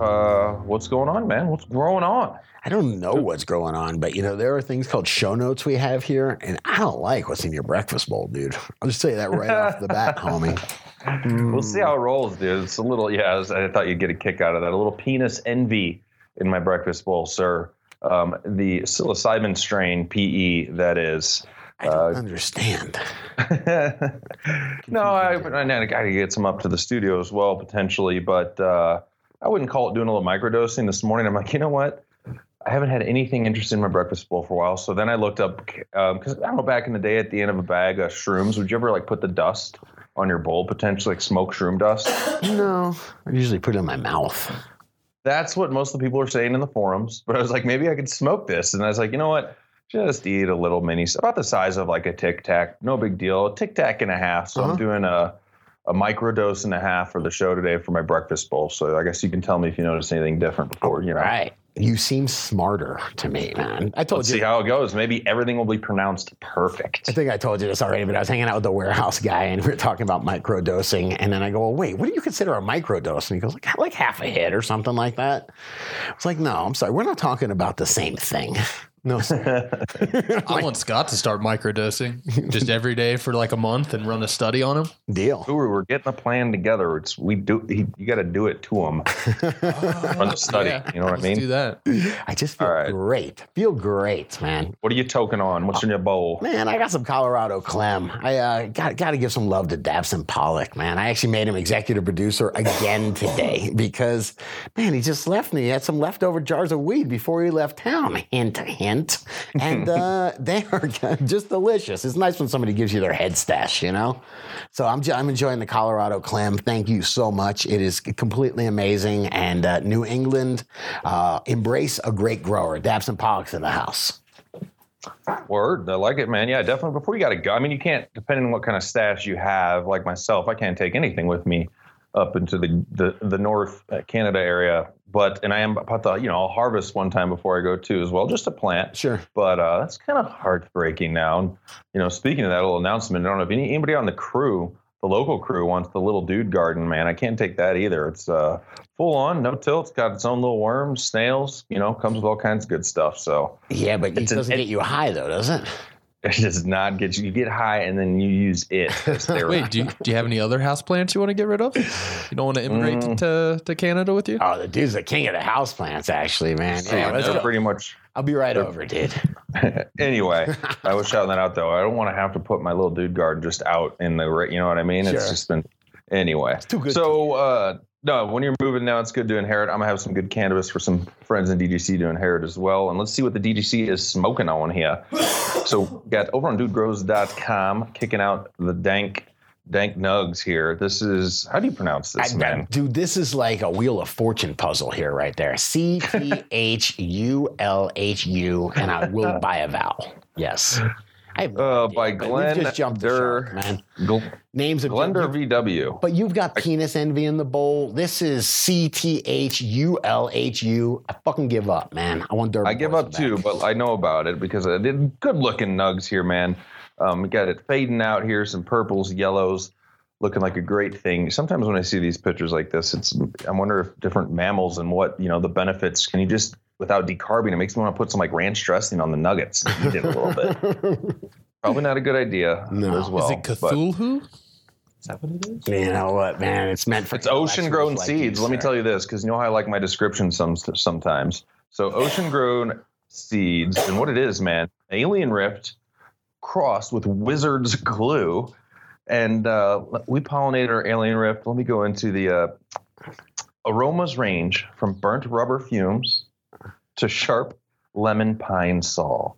Uh, what's going on, man? What's growing on? I don't know what's going on, but you know, there are things called show notes we have here, and I don't like what's in your breakfast bowl, dude. I'll just tell you that right off the bat, homie. We'll see how it rolls, dude. It's a little, yeah. I, was- I thought you'd get a kick out of that. A little penis envy in my breakfast bowl, sir. Um, the psilocybin strain PE, that is. I don't understand. no, I, I got to get some up to the studio as well, potentially, but uh, I wouldn't call it doing a little microdosing this morning. I'm like, you know what? I haven't had anything interesting in my breakfast bowl for a while. So then I looked up, because I don't know, back in the day at the end of a bag of shrooms, would you ever like put the dust on your bowl, potentially like smoke shroom dust? No, I usually put it in my mouth. That's what most of the people are saying in the forums. But I was like, maybe I could smoke this. And I was like, you know what? Just eat a little mini, about the size of like a Tic Tac. No big deal. A Tic Tac and a half. So Uh-huh. I'm doing a, a micro dose and a half for the show today for my breakfast bowl. So I guess you can tell me if you notice anything different before, you know. Right. You seem smarter to me, man. I told Let's you. see how it goes. Maybe everything will be pronounced perfect. I think I told you this already, but I was hanging out with the warehouse guy and we were talking about microdosing. And then I go, well, wait, what do you consider a microdose? And he goes, like, like half a hit or something like that. I was like, no, I'm sorry. We're not talking about the same thing. No, sir. I want Scott to start microdosing just every day for like a month and run a study on him. deal. Ooh, we're getting a plan together. It's we do. He, you got to do it to him. Run the study. Yeah, You know what I let's do mean? that. I just feel All right. great. Feel great, man. What are you toking on? What's in your bowl? Man, I got some Colorado Clem. I uh, got got to give some love to Dabson Pollock, man. I actually made him executive producer again today because, man, he just left me. He had some leftover jars of weed before he left town. Hint, hint. And uh, they are just delicious. It's nice when somebody gives you their head stash, you know. So I'm I'm enjoying the Colorado Clem. Thank you so much. It is completely amazing. And uh, New England, uh, embrace a great grower. Dabson Pollock's in the house. Word, I like it, man. Yeah, definitely. Before you got to go, I mean, you can't, depending on what kind of stash you have. Like myself, I can't take anything with me up into the the, the North Canada area. But and I am about to, you know, I'll harvest one time before I go too as well, just a plant. Sure. But uh, that's kind of heartbreaking now. And, you know, speaking of that little announcement, I don't know if any, anybody on the crew, the local crew, wants the little dude garden. Man, I can't take that either. It's uh, full on, no till. It's got its own little worms, snails. You know, comes with all kinds of good stuff. So. Yeah, but it doesn't get you high though, does it? It does not get you. You get high and then you use it. as therapy. Wait, do you, do you have any other house plants you want to get rid of? You don't want to immigrate Mm. to, to Canada with you? Oh, the dude's the king of the house plants, actually, man. So Yeah, let's they're go. pretty much. I'll be right over, dude. anyway, I was shouting that out though. I don't want to have to put my little dude garden just out in the. ra- You know what I mean? It's Sure. just been. Anyway, It's too good So uh, no, when you're moving now, it's good to inherit. I'm gonna have some good cannabis for some friends in DGC to inherit as well. And let's see what the DGC is smoking on here. So got over on dudegrows.com kicking out the dank dank nugs here. This is how do you pronounce this, I- man? dude, this is like a wheel of fortune puzzle here, right there. C T H U L H U, and I will buy a vowel. Yes. I have no Uh, idea, by Glenn just jumped the Der- shark, man. Gl- Names of Glender VW. But you've got penis envy in the bowl. This is C T H U L H U. I fucking give up, man. I want Derby. I give up back. too, but I know about it because I did good looking nugs here, man. Um, we got it fading out here, some purples, yellows, looking like a great thing. Sometimes when I see these pictures like this, it's I wonder if different mammals and what you know the benefits. Can you just without decarbing? It makes me want to put some like ranch dressing on the nuggets. and Eat it a little bit. Probably not a good idea No. as well. Is it but Cthulhu? Is that what it is? You know what, man? It's meant for It's ocean grown like seeds. you, Let me tell you this, because you know how I like my description some sometimes. So ocean grown seeds, and what it is, man, alien rift crossed with wizard's glue, and uh, we pollinate our alien rift. Let me go into the uh, aromas range from burnt rubber fumes to sharp lemon pine sol,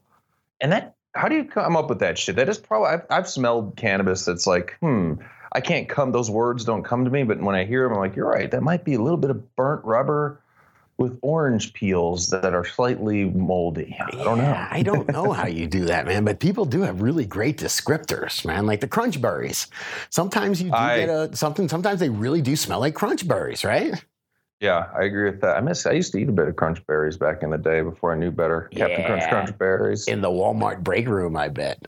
and that. How do you come up with that shit? That is probably I've, I've smelled cannabis that's like, hmm, I can't come. Those words don't come to me, but when I hear them, I'm like, you're right. That might be a little bit of burnt rubber, with orange peels that are slightly moldy. I don't know. I don't know how you do that, man. But people do have really great descriptors, man. Like the crunch berries. Sometimes you do I- get a something. Sometimes they really do smell like crunch berries, right? Yeah, I agree with that. I miss. I used to eat a bit of crunch berries back in the day before I knew better. Captain Crunch Yeah. Crunch Berries, In the Walmart break room, I bet.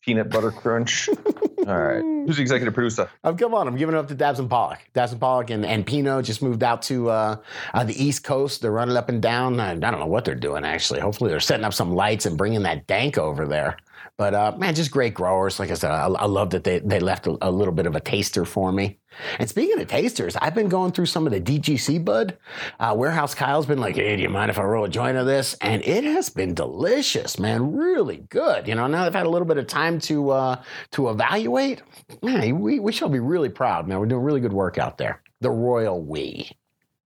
peanut butter crunch. All right, who's the executive producer? Oh, come on. I'm giving it up to Dabs and Pollock. Dabs and Pollock and, and Pino just moved out to uh, uh, the East Coast. They're running up and down. I, I don't know what they're doing, actually. Hopefully, they're setting up some lights and bringing that dank over there. But uh, man, just great growers. Like I said, I, I love that they, they left a, a little bit of a taster for me. And speaking of tasters, I've been going through some of the DGC bud. Uh, Warehouse Kyle's been like, hey, do you mind if I roll a joint of this? And it has been delicious, man. Really good. You know, now I've had a little bit of time to uh, to evaluate. Man, we, we shall be really proud, man. We're doing really good work out there. The Royal We.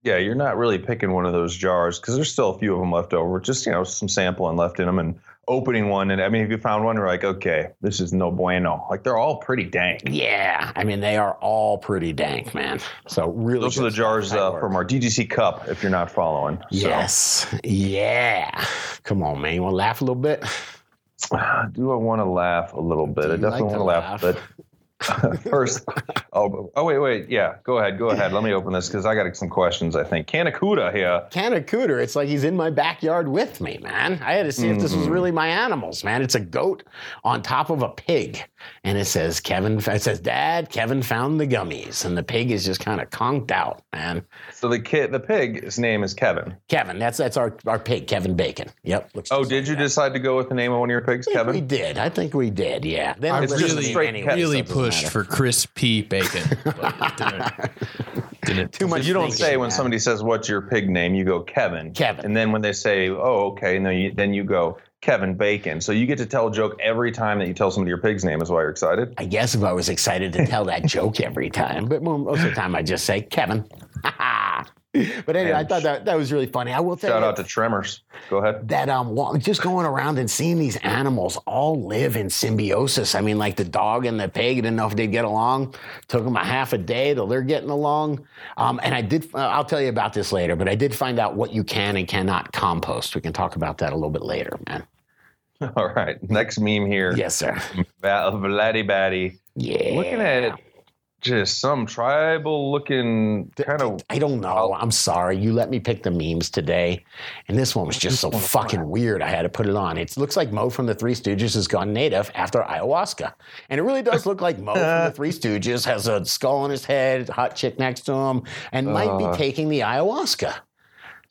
Yeah, you're not really picking one of those jars because there's still a few of them left over. Just you know, some sampling left in them and opening one. And I mean, if you found one, you're like, okay, this is no bueno. Like they're all pretty dank. Yeah, I mean, they are all pretty dank, man. So really Those are the jars uh, from our DGC Cup. If you're not following, So, Yes. Yeah. Come on, man. You want to laugh a little bit? do I want to laugh a little bit? Do I definitely like want to laugh, but first, oh, oh wait, wait, yeah, go ahead, go ahead. Let me open this because I got some questions. I think Canacuda here. Can of cooter. It's like he's in my backyard with me, man. I had to see if this was mm-hmm. really my animals, man. It's a goat on top of a pig. And it says, Kevin, it says, Dad, Kevin found the gummies. And the pig is just kind of conked out, man. So the kid, the pig, his name is Kevin. Kevin, that's that's our, our pig, Kevin Bacon. Yep. looks Oh, did like you that. decide to go with the name of one of your pigs, I think we Kevin? did. I think we did, yeah. They I don't It's listen just to straight anyway, cat. so really it doesn't pushed matter. for crispy bacon. didn't, didn't Too much You don't say when man. somebody says, "What's your pig name?" You go Kevin. Kevin. And then when they say, "Oh, okay," and then you, then you go Kevin Bacon. So you get to tell a joke every time that you tell somebody your pig's name. Is why you're excited. I guess if I was excited to tell that joke every time, but most of the time I just say Kevin. but anyway, I thought that, that was really funny. I will tell you. Shout you out to Tremors. Go ahead. that um, just going around and seeing these animals all live in symbiosis. I mean, like the dog and the pig. Didn't know if they'd get along. Took them a half a day till they're getting along. Um, and I did. Uh, I'll tell you about this later. But I did find out what you can and cannot compost. We can talk about that a little bit later, man. All right. Next meme here. Yes, sir. Vladdy Batty. Yeah. Looking at it, just some tribal looking kind of. I don't know. I'm sorry. You let me pick the memes today, and this one was just so fucking weird. I had to put it on. It looks like Moe from the Three Stooges has gone native after ayahuasca, and it really does look like Moe from the Three Stooges has a skull on his head, hot chick next to him, and might Uh. be taking the ayahuasca.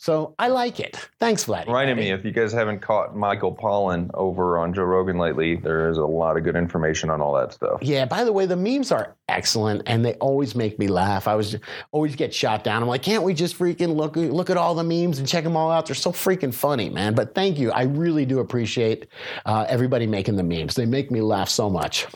So I like it. Thanks, Vladdy. Reminding me, if you guys haven't caught Michael Pollan over on Joe Rogan lately, there is a lot of good information on all that stuff. Yeah, by the way, the memes are excellent and they always make me laugh. I was always get shot down. I'm like, can't we just freaking look look at all the memes and check them all out? They're so freaking funny, man. But thank you. I really do appreciate uh, everybody making the memes. They make me laugh so much.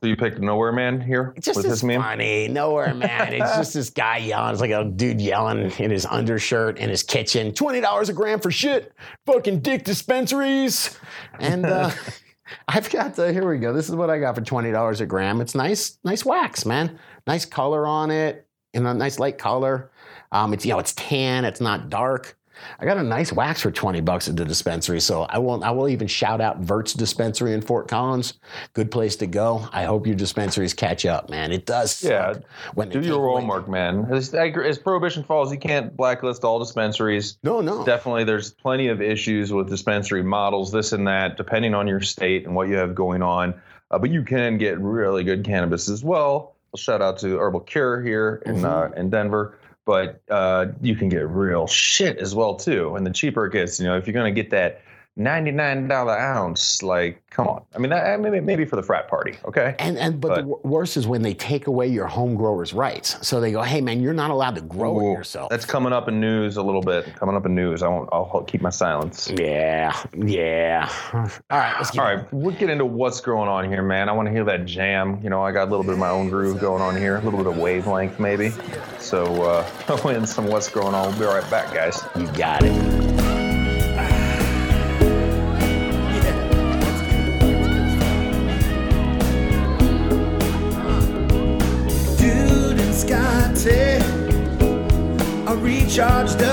So you picked Nowhere Man here It's just with as his meme? funny. Nowhere, man. It's just this guy yelling. It's like a dude yelling in his undershirt in his kitchen. Twenty dollars a gram for shit. Fucking dick dispensaries. And uh, I've got the. Here we go. This is what I got for twenty dollars a gram. It's nice, nice wax, man. Nice color on it. And a nice light color. Um, it's you know, it's tan. It's not dark. I got a nice wax for 20 bucks at the dispensary. So I will I will even shout out Vert's dispensary in Fort Collins. Good place to go. I hope your dispensaries catch up, man. It does Yeah, when Do your away- homework, man. As, as prohibition falls, you can't blacklist all dispensaries. No, no. Definitely, there's plenty of issues with dispensary models, this and that, depending on your state and what you have going on. Uh, but you can get really good cannabis as well. Shout out to Herbal Cure here in uh, in Denver. But uh, you can get real shit as well too. And the cheaper it gets, you know, if you're gonna get that ninety-nine dollar ounce, like, come on. I mean, that, maybe maybe for the frat party, okay? And and but, the w- worst is when they take away your home grower's rights. So they go, "Hey man, you're not allowed to grow it yourself." That's coming up in news a little bit. Coming up in news. I won't. I'll keep my silence. yeah, yeah. All right, let's get All right, we'll get into what's going on here, man. I want to hear that jam. You know, I got a little bit of my own groove going on here, a little bit of wavelength maybe. So, uh, I'll in some what's going on. We'll be right back, guys. You got it. Dude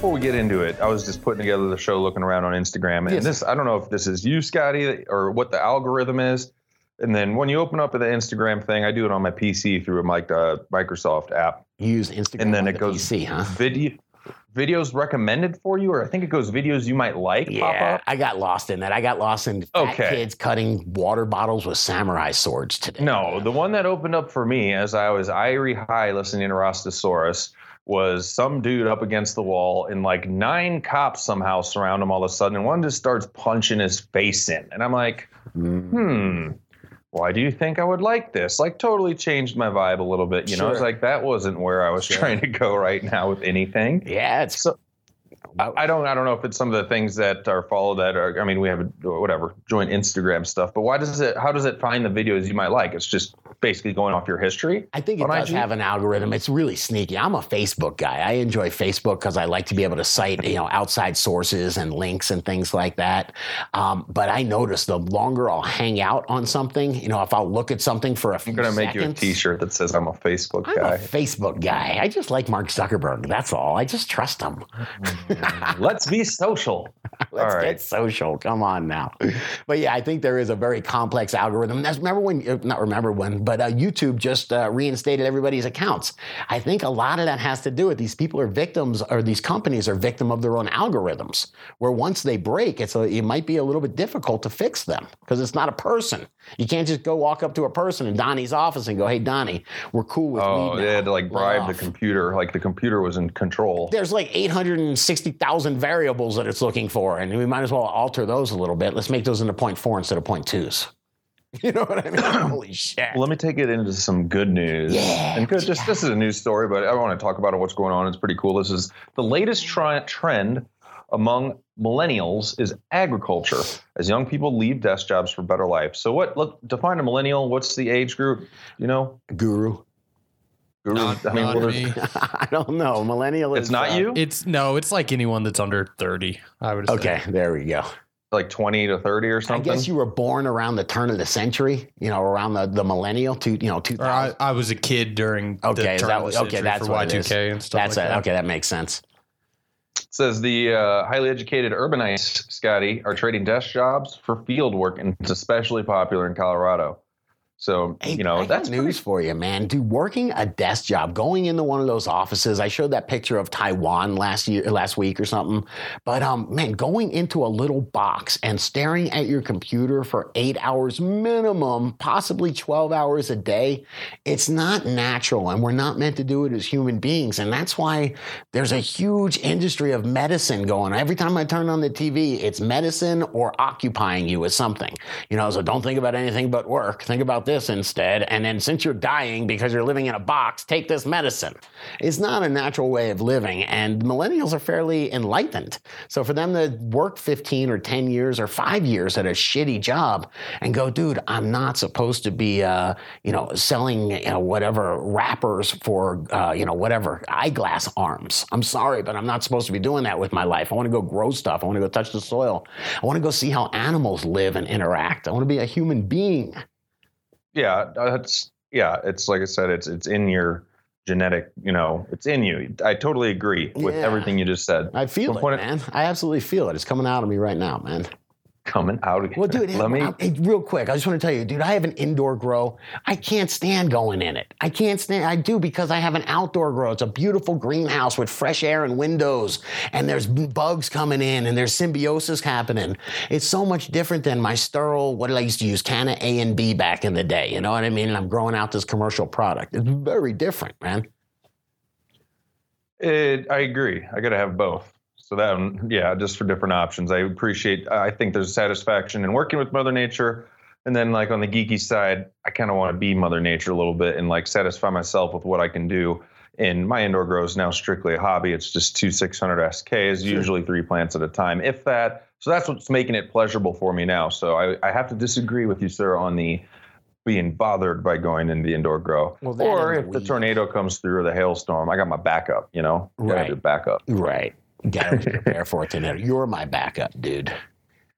Before we get into it, I was just putting together the show, looking around on Instagram, and Yes. this I don't know if this is you, Scotty, or what the algorithm is. And then when you open up the Instagram thing, I do it on my PC through a mic, uh, Microsoft app, You use Instagram and then on it the goes PC, huh? video videos recommended for you, or I think it goes videos you might like pop Yeah. I got lost in that. I got lost in fat Okay. kids cutting water bottles with samurai swords today. No, the one that opened up for me as I was Irie high listening to Rostosaurus was some dude up against the wall and like nine cops somehow surround him all of a sudden and one just starts punching his face in. And I'm like, Mm. hmm, why do you think I would like this? Like totally changed my vibe a little bit. You know, it's Sure. like that wasn't where I was Sure. trying to go right now with anything. Yeah, it's So I don't I don't know if it's some of the things that are followed that are I mean we have a, whatever joint Instagram stuff, but why does it how does it find the videos you might like? It's just basically going off your history. I think it does IG? have an algorithm. It's really sneaky. I'm a Facebook guy. I enjoy Facebook because I like to be able to cite, you know, outside sources and links and things like that. Um, but I notice the longer I'll hang out on something, you know, if I'll look at something for a few I'm gonna make you a seconds- T-shirt that says I'm a Facebook I'm guy. a Facebook guy. I just like Mark Zuckerberg. That's all. I just trust him. Let's be social. Let's All get right. social. Come on now. But yeah, I think there is a very complex algorithm. That's remember when, not remember when, but uh, YouTube just uh, reinstated everybody's accounts. I think a lot of that has to do with these people are victims, or these companies are victim of their own algorithms. Where once they break, it's a, it might be a little bit difficult to fix them because it's not a person. You can't just go walk up to a person in Donnie's office and go, "Hey, Donnie, we're cool with Oh, weed they had to like bribe the computer, like the computer was in control. there's like 860,000 variables that it's looking for, and we might as well alter those a little bit. Let's make those into point four instead of point twos. You know what I mean? Holy shit. Let me take it into some good news. Yeah, And good, just this is a news story, but I want to talk about what's going on. It's pretty cool. This is the latest tri- trend among millennials is agriculture as young people leave desk jobs for better life. So what look define a millennial, what's the age group? You know? Guru. Guru, Not, I mean not me. I don't know. Millennial it's is. not uh, you? It's no, it's like anyone that's under 30, I would say. Okay, there we go. like 20 to 30 or something. I guess you were born around the turn of the century, you know, around the, the millennial, to, you know, Or I, 2000. I was a kid during Okay, the turn that of the okay, that's for what. Y2K and stuff That's like it. that. Okay, that makes sense. says the uh, highly educated urbanites, Scotty, are trading desk jobs for field work, and it's especially popular in Colorado. So Hey, you know I that's news for you, man. Dude, working a desk job, going into one of those offices. I showed that picture of Taiwan last year, last week or something. But um, man, going into a little box and staring at your computer for eight hours minimum, possibly twelve hours a day, it's not natural, and we're not meant to do it as human beings. And that's why there's a huge industry of medicine going. Every time I turn on the TV, it's medicine or occupying you with something. You know, so don't think about anything but work. Think about this instead. And then since you're dying because you're living in a box, take this medicine. It's not a natural way of living. And millennials are fairly enlightened. So for them to work 15 or 10 years or five years at a shitty job and go, dude, I'm not supposed to be, uh, you know, selling, you know, whatever wrappers for, uh, you know, whatever eyeglass arms. I'm sorry, but I'm not supposed to be doing that with my life. I want to go grow stuff. I want to go touch the soil. I want to go see how animals live and interact. I want to be a human being. Yeah, that's yeah. It's like I said, it's it's in your genetic. You know, it's in you. I totally agree with Yeah. everything you just said. I feel One it, point- man. I absolutely feel it. It's coming out of me right now, man. Coming out again. Well, dude, let me. hey, real quick, I just want to tell you, dude, I have an indoor grow. I can't stand going in it. I can't stand. I do because I have an outdoor grow. It's a beautiful greenhouse with fresh air and windows, and there's bugs coming in, and there's symbiosis happening. It's so much different than my sterile. What did I used to use? Canna A and B back in the day. You know what I mean? And I'm growing out this commercial product. It's very different, man. It, I agree. I got to have both. So that, one, yeah, just for different options. I appreciate. I think there's satisfaction in working with Mother Nature, and then like on the geeky side, I kind of want to be Mother Nature a little bit and like satisfy myself with what I can do. And my indoor grow is now strictly a hobby. It's just two 600 SKs, usually three plants at a time, if that. So that's what's making it pleasurable for me now. So I, I have to disagree with you, sir, on the being bothered by going in the indoor grow. Well, or if the weed. tornado comes through or the hailstorm, I got my backup. You know, Right. backup. Right. Gotta prepare for it today. You're my backup, dude.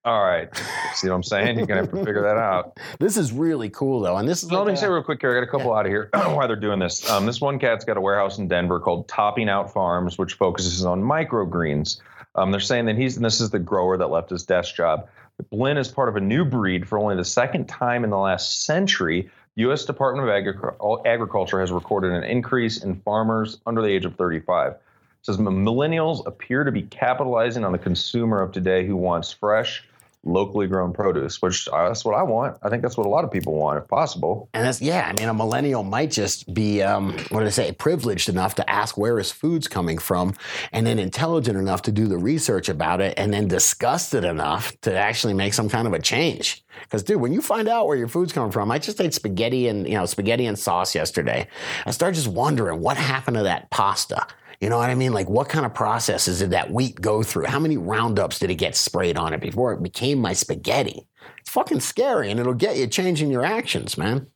All right. See what I'm saying? You're gonna have to figure that out. This is really cool though, and this is So let like me a- say real quick here. I got a couple out of here while they're doing this. Um, this one cat's got a warehouse in Denver called Topping Out Farms, which focuses on microgreens. Um, they're saying that he's and this is the grower that left his desk job. Blinn is part of a new breed for only the second time in the last century. U.S. Department of Agric- Agriculture has recorded an increase in farmers under the age of 35. Says millennials appear to be capitalizing on the consumer of today who wants fresh, locally grown produce, which uh, that's what I want. I think that's what a lot of people want, if possible. And that's yeah, I mean, a millennial might just be um, what did I say, privileged enough to ask where his food's coming from, and then intelligent enough to do the research about it, and then disgusted enough to actually make some kind of a change. Because, dude, when you find out where your food's coming from, I just ate spaghetti and you know spaghetti and sauce yesterday. I started just wondering what happened to that pasta. You know what I mean? Like, what kind of processes did that wheat go through? How many roundups did it get sprayed on it before it became my spaghetti? It's fucking scary, and it'll get you changing your actions, man.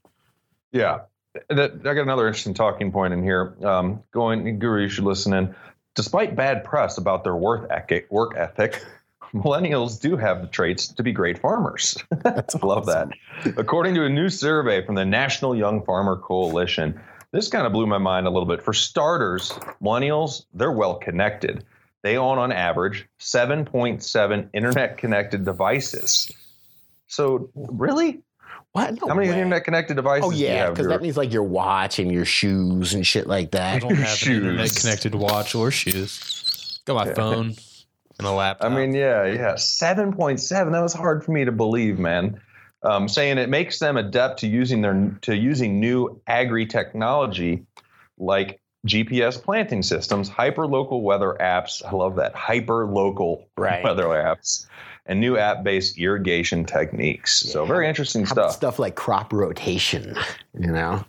Yeah. That, I got another interesting talking point in here. Um, going, Guru, you should listen in. Despite bad press about their work ethic, work ethic, millennials do have the traits to be great farmers. I love that. According to a new survey from the National Young Farmer Coalition, this kind of blew my mind a little bit. For starters, millennials, they're well connected. They own, on average, 7.7 internet connected devices. So, really? What? No How many way. internet connected devices Oh do you yeah, because that means like your watch and your shoes and shit like that. I don't have an internet connected watch or shoes. Got my phone and a laptop. I mean, yeah, yeah. Seven point seven. That was hard for me to believe, man. Um, saying it makes them adept to using their to using new agri technology like GPS planting systems, hyper local weather apps. I love that hyper local Right. weather apps, and new app based irrigation techniques. So very interesting stuff. stuff like crop rotation? You know.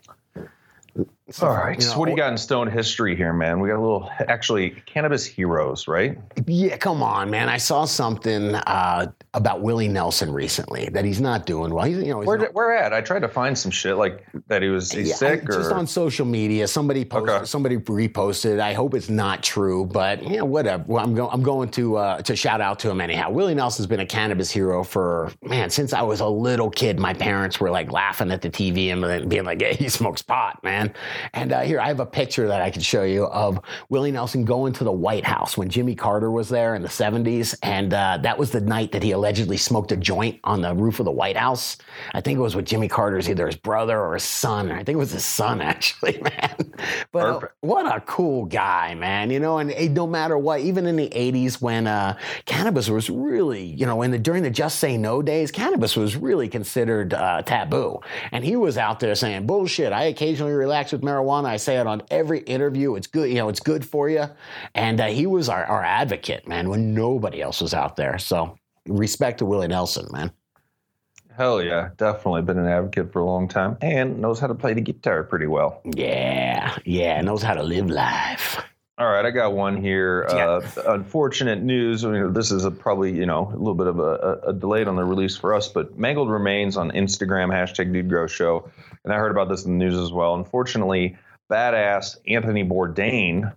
All right. you so know, what do you got in stone history here, man? We got a little actually cannabis heroes, right? Yeah, come on, man. I saw something uh, about Willie Nelson recently that he's not doing well. He's you know he's Where not- where at? I tried to find some shit like that. He was he's Yeah, sick I- just on social media. Somebody posted, Okay. somebody reposted. I hope it's not true, but yeah, whatever. Well, I'm going. I'm going to uh, to shout out to him anyhow. Willie Nelson's been a cannabis hero for man since I was a little kid. My parents were like laughing at the TV and being like, "Hey, he smokes pot, man." And uh, here I have a picture that I can show you of Willie Nelson going to the White House when Jimmy Carter was there in the 70s, and uh, that was the night that he allegedly smoked a joint on the roof of the White House. I think it was with Jimmy Carter's either his brother or his son. I think it was his son actually, man. But uh, what a cool guy, man. You know, and eh, no matter what, even in the 80s when uh, cannabis was really, you know, in the during the Just Say No days, cannabis was really considered uh, taboo. And he was out there saying, bullshit, I occasionally relax with marijuana. I say it on every interview. It's good, you know, it's good for you. And uh, he was our, our advocate, man, when nobody else was out there. So respect to Willie Nelson, man. Hell yeah, definitely been an advocate for a long time and knows how to play the guitar pretty well. Yeah, yeah, knows how to live life. All right, I got one here. Uh, unfortunate news. I mean, this is a, probably you know a little bit of a, a, a delayed on the release for us, but mangled remains on Instagram hashtag Dude Grow Show, and I heard about this in the news as well. Unfortunately, badass Anthony Bourdain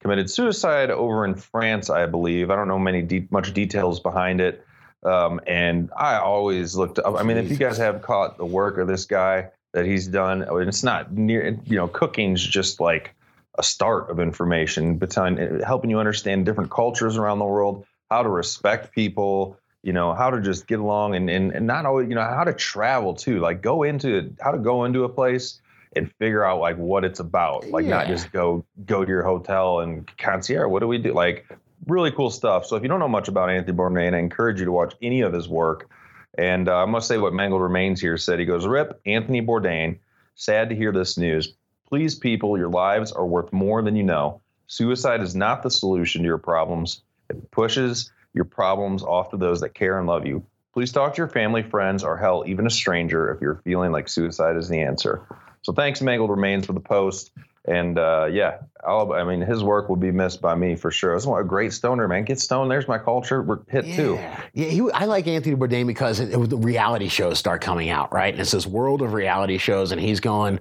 committed suicide over in France, I believe. I don't know many de- much details behind it. Um, and I always looked up. I mean, if you guys have caught the work of this guy that he's done, it's not near. You know, cooking's just like a start of information, behind helping you understand different cultures around the world, how to respect people. you know, how to just get along and, and, and not always, you know, how to travel too. Like go into how to go into a place and figure out like what it's about. Like not just go go to your hotel and concierge. What do we do? Like really cool stuff. So if you don't know much about Anthony Bourdain, I encourage you to watch any of his work. And uh, I must say what Mangled Remains here said. He goes, Rip, Anthony Bourdain, sad to hear this news. Please, people, your lives are worth more than you know. Suicide is not the solution to your problems. It pushes your problems off to those that care and love you. Please talk to your family, friends, or hell, even a stranger if you're feeling like suicide is the answer. So thanks, Mangled Remains, for the post. And uh, yeah, I'll, I mean, his work will be missed by me for sure. That's a great stoner, man. Get stoned. There's my culture. We're hit too. Yeah, yeah he, I like Anthony Bourdain because it, it was the reality shows start coming out, right? And it's this world of reality shows, and he's going,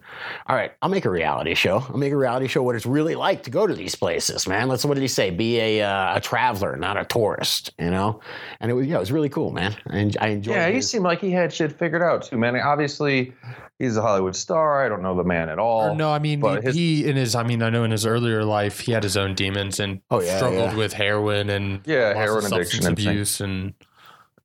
"All right, I'll make a reality show. I'll make a reality show what it's really like to go to these places, man. Let's what did he say? Be a uh, a traveler, not a tourist, you know." And it was yeah, it was really cool, man. And I enjoyed. Yeah, he seemed like he had shit figured out too, man. Obviously, he's a Hollywood star. I don't know the man at all. Or no, I mean but he, his- he in his. I mean, I know in his earlier life he had his own demons and Oh, yeah, struggled yeah. with heroin and Yeah, heroin substance addiction abuse and.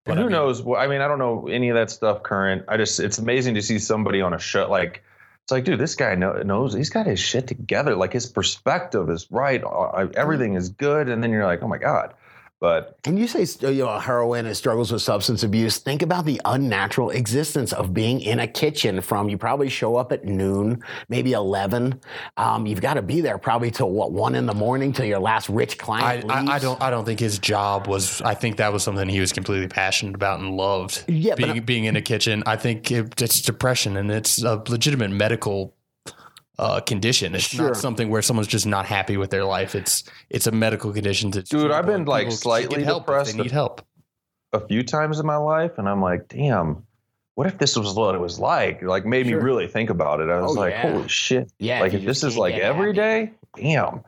but And I who mean, knows? Well, I mean, I don't know any of that stuff current. I just, it's amazing to see somebody on a show like, it's like, dude, this guy know, knows he's got his shit together. Like his perspective is right. Uh, Everything is good. And then you're like, oh my God. But And you say you know, heroin and struggles with substance abuse. Think about the unnatural existence of being in a kitchen from you probably show up at noon, maybe 11. Um, you've got to be there probably till what, one in the morning till your last rich I, client I, I leaves? don't I don't think his job was I think that was something he was completely passionate about and loved. Yeah, being being in a kitchen. I think it, it's depression and it's a legitimate medical uh, condition. It's Sure. not something where someone's just not happy with their life. It's it's a medical condition. That's Dude, I've been, like, people slightly help depressed. They need help. a few times in my life, and I'm like, damn, what if this was what it was like? Like, made Sure. me really think about it. I was Oh, like, yeah. holy shit. yeah, like, if this is like get every happy. day, damn.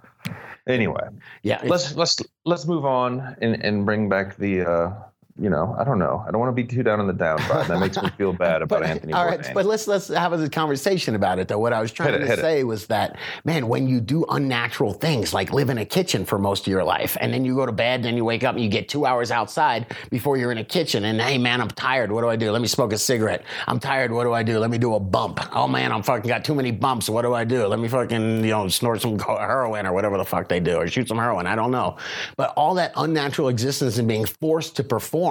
Anyway, Yeah, let's let's let's move on and, and bring back the uh you know I don't know I don't want to be too down on the down vibe that makes me feel bad about But, Anthony all right, Bourdain. but let's let's have a conversation about it though. What I was trying Hit to hit it. say was that man, when you do unnatural things like live in a kitchen for most of your life, and then you go to bed, then you wake up and you get two hours outside before you're in a kitchen, and hey man, I'm tired. What do I do? Let me smoke a cigarette. I'm tired. What do I do? Let me do a bump. Oh man, I'm fucking got too many bumps. What do I do? Let me fucking you know snort some heroin or whatever the fuck they do, or shoot some heroin. I don't know. But all that unnatural existence and being forced to perform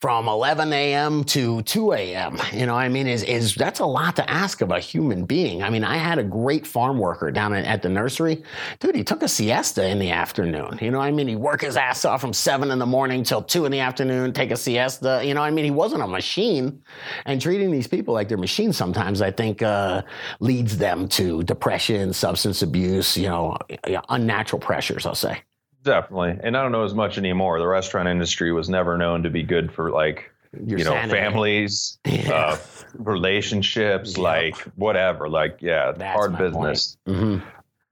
from 11 a.m. to 2 a.m. You know, I mean, is is that's a lot to ask of a human being. I mean, I had a great farm worker down at, the nursery. Dude, he took a siesta in the afternoon. You know, I mean, he worked his ass off from seven in the morning till two in the afternoon, take a siesta. You know, I mean, he wasn't a machine. And treating these people like they're machines sometimes, I think, uh, leads them to depression, substance abuse. You know, unnatural pressures. I'll say. Definitely, and I don't know as much anymore. The restaurant industry was never known to be good for like Your you know sanity. families, Yeah. uh, relationships, Yep. like whatever. Like yeah, That's hard business. hmm